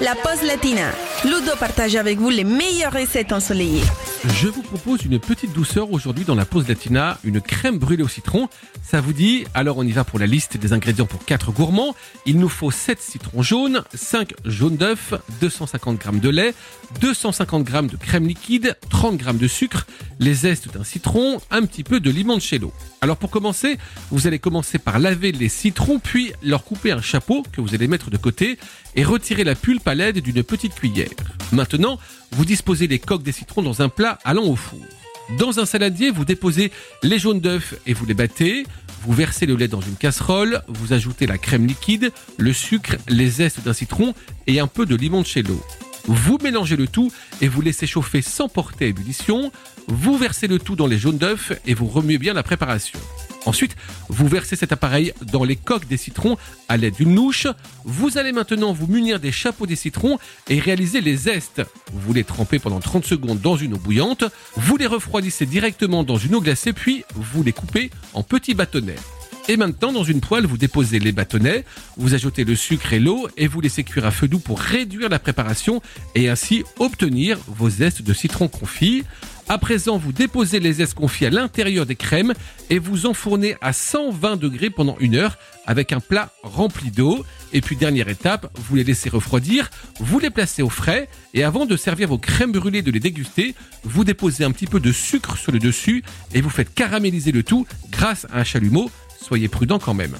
la pause latina. Ludo partage avec vous les meilleures recettes ensoleillées. Je vous propose une petite douceur aujourd'hui dans la pause latina, une crème brûlée au citron. Ça vous dit Alors on y va pour la liste des ingrédients pour 4 gourmands. Il nous faut 7 citrons jaunes, 5 jaunes d'œufs, 250 g de lait, 250 g de crème liquide, 30 g de sucre, les zestes d'un citron, un petit peu de limoncello. Alors pour commencer, vous allez commencer par laver les citrons puis leur couper un chapeau que vous allez mettre de côté et retirer la pulpe à l'aide d'une petite cuillère. Maintenant, vous disposez les coques des citrons dans un plat allant au four. Dans un saladier, vous déposez les jaunes d'œufs et vous les battez. Vous versez le lait dans une casserole, vous ajoutez la crème liquide, le sucre, les zestes d'un citron et un peu de limoncello. Vous mélangez le tout et vous laissez chauffer sans porter ébullition. Vous versez le tout dans les jaunes d'œufs et vous remuez bien la préparation. Ensuite, vous versez cet appareil dans les coques des citrons à l'aide d'une louche. Vous allez maintenant vous munir des chapeaux des citrons et réaliser les zestes. Vous les trempez pendant 30 secondes dans une eau bouillante. Vous les refroidissez directement dans une eau glacée puis vous les coupez en petits bâtonnets. Et maintenant, dans une poêle, vous déposez les bâtonnets, vous ajoutez le sucre et l'eau et vous laissez cuire à feu doux pour réduire la préparation et ainsi obtenir vos zestes de citron confit. À présent, vous déposez les zestes confits à l'intérieur des crèmes et vous enfournez à 120 degrés pendant une heure avec un plat rempli d'eau. Et puis dernière étape, vous les laissez refroidir, vous les placez au frais et avant de servir vos crèmes brûlées de les déguster, vous déposez un petit peu de sucre sur le dessus et vous faites caraméliser le tout grâce à un chalumeau. Soyez prudent quand même.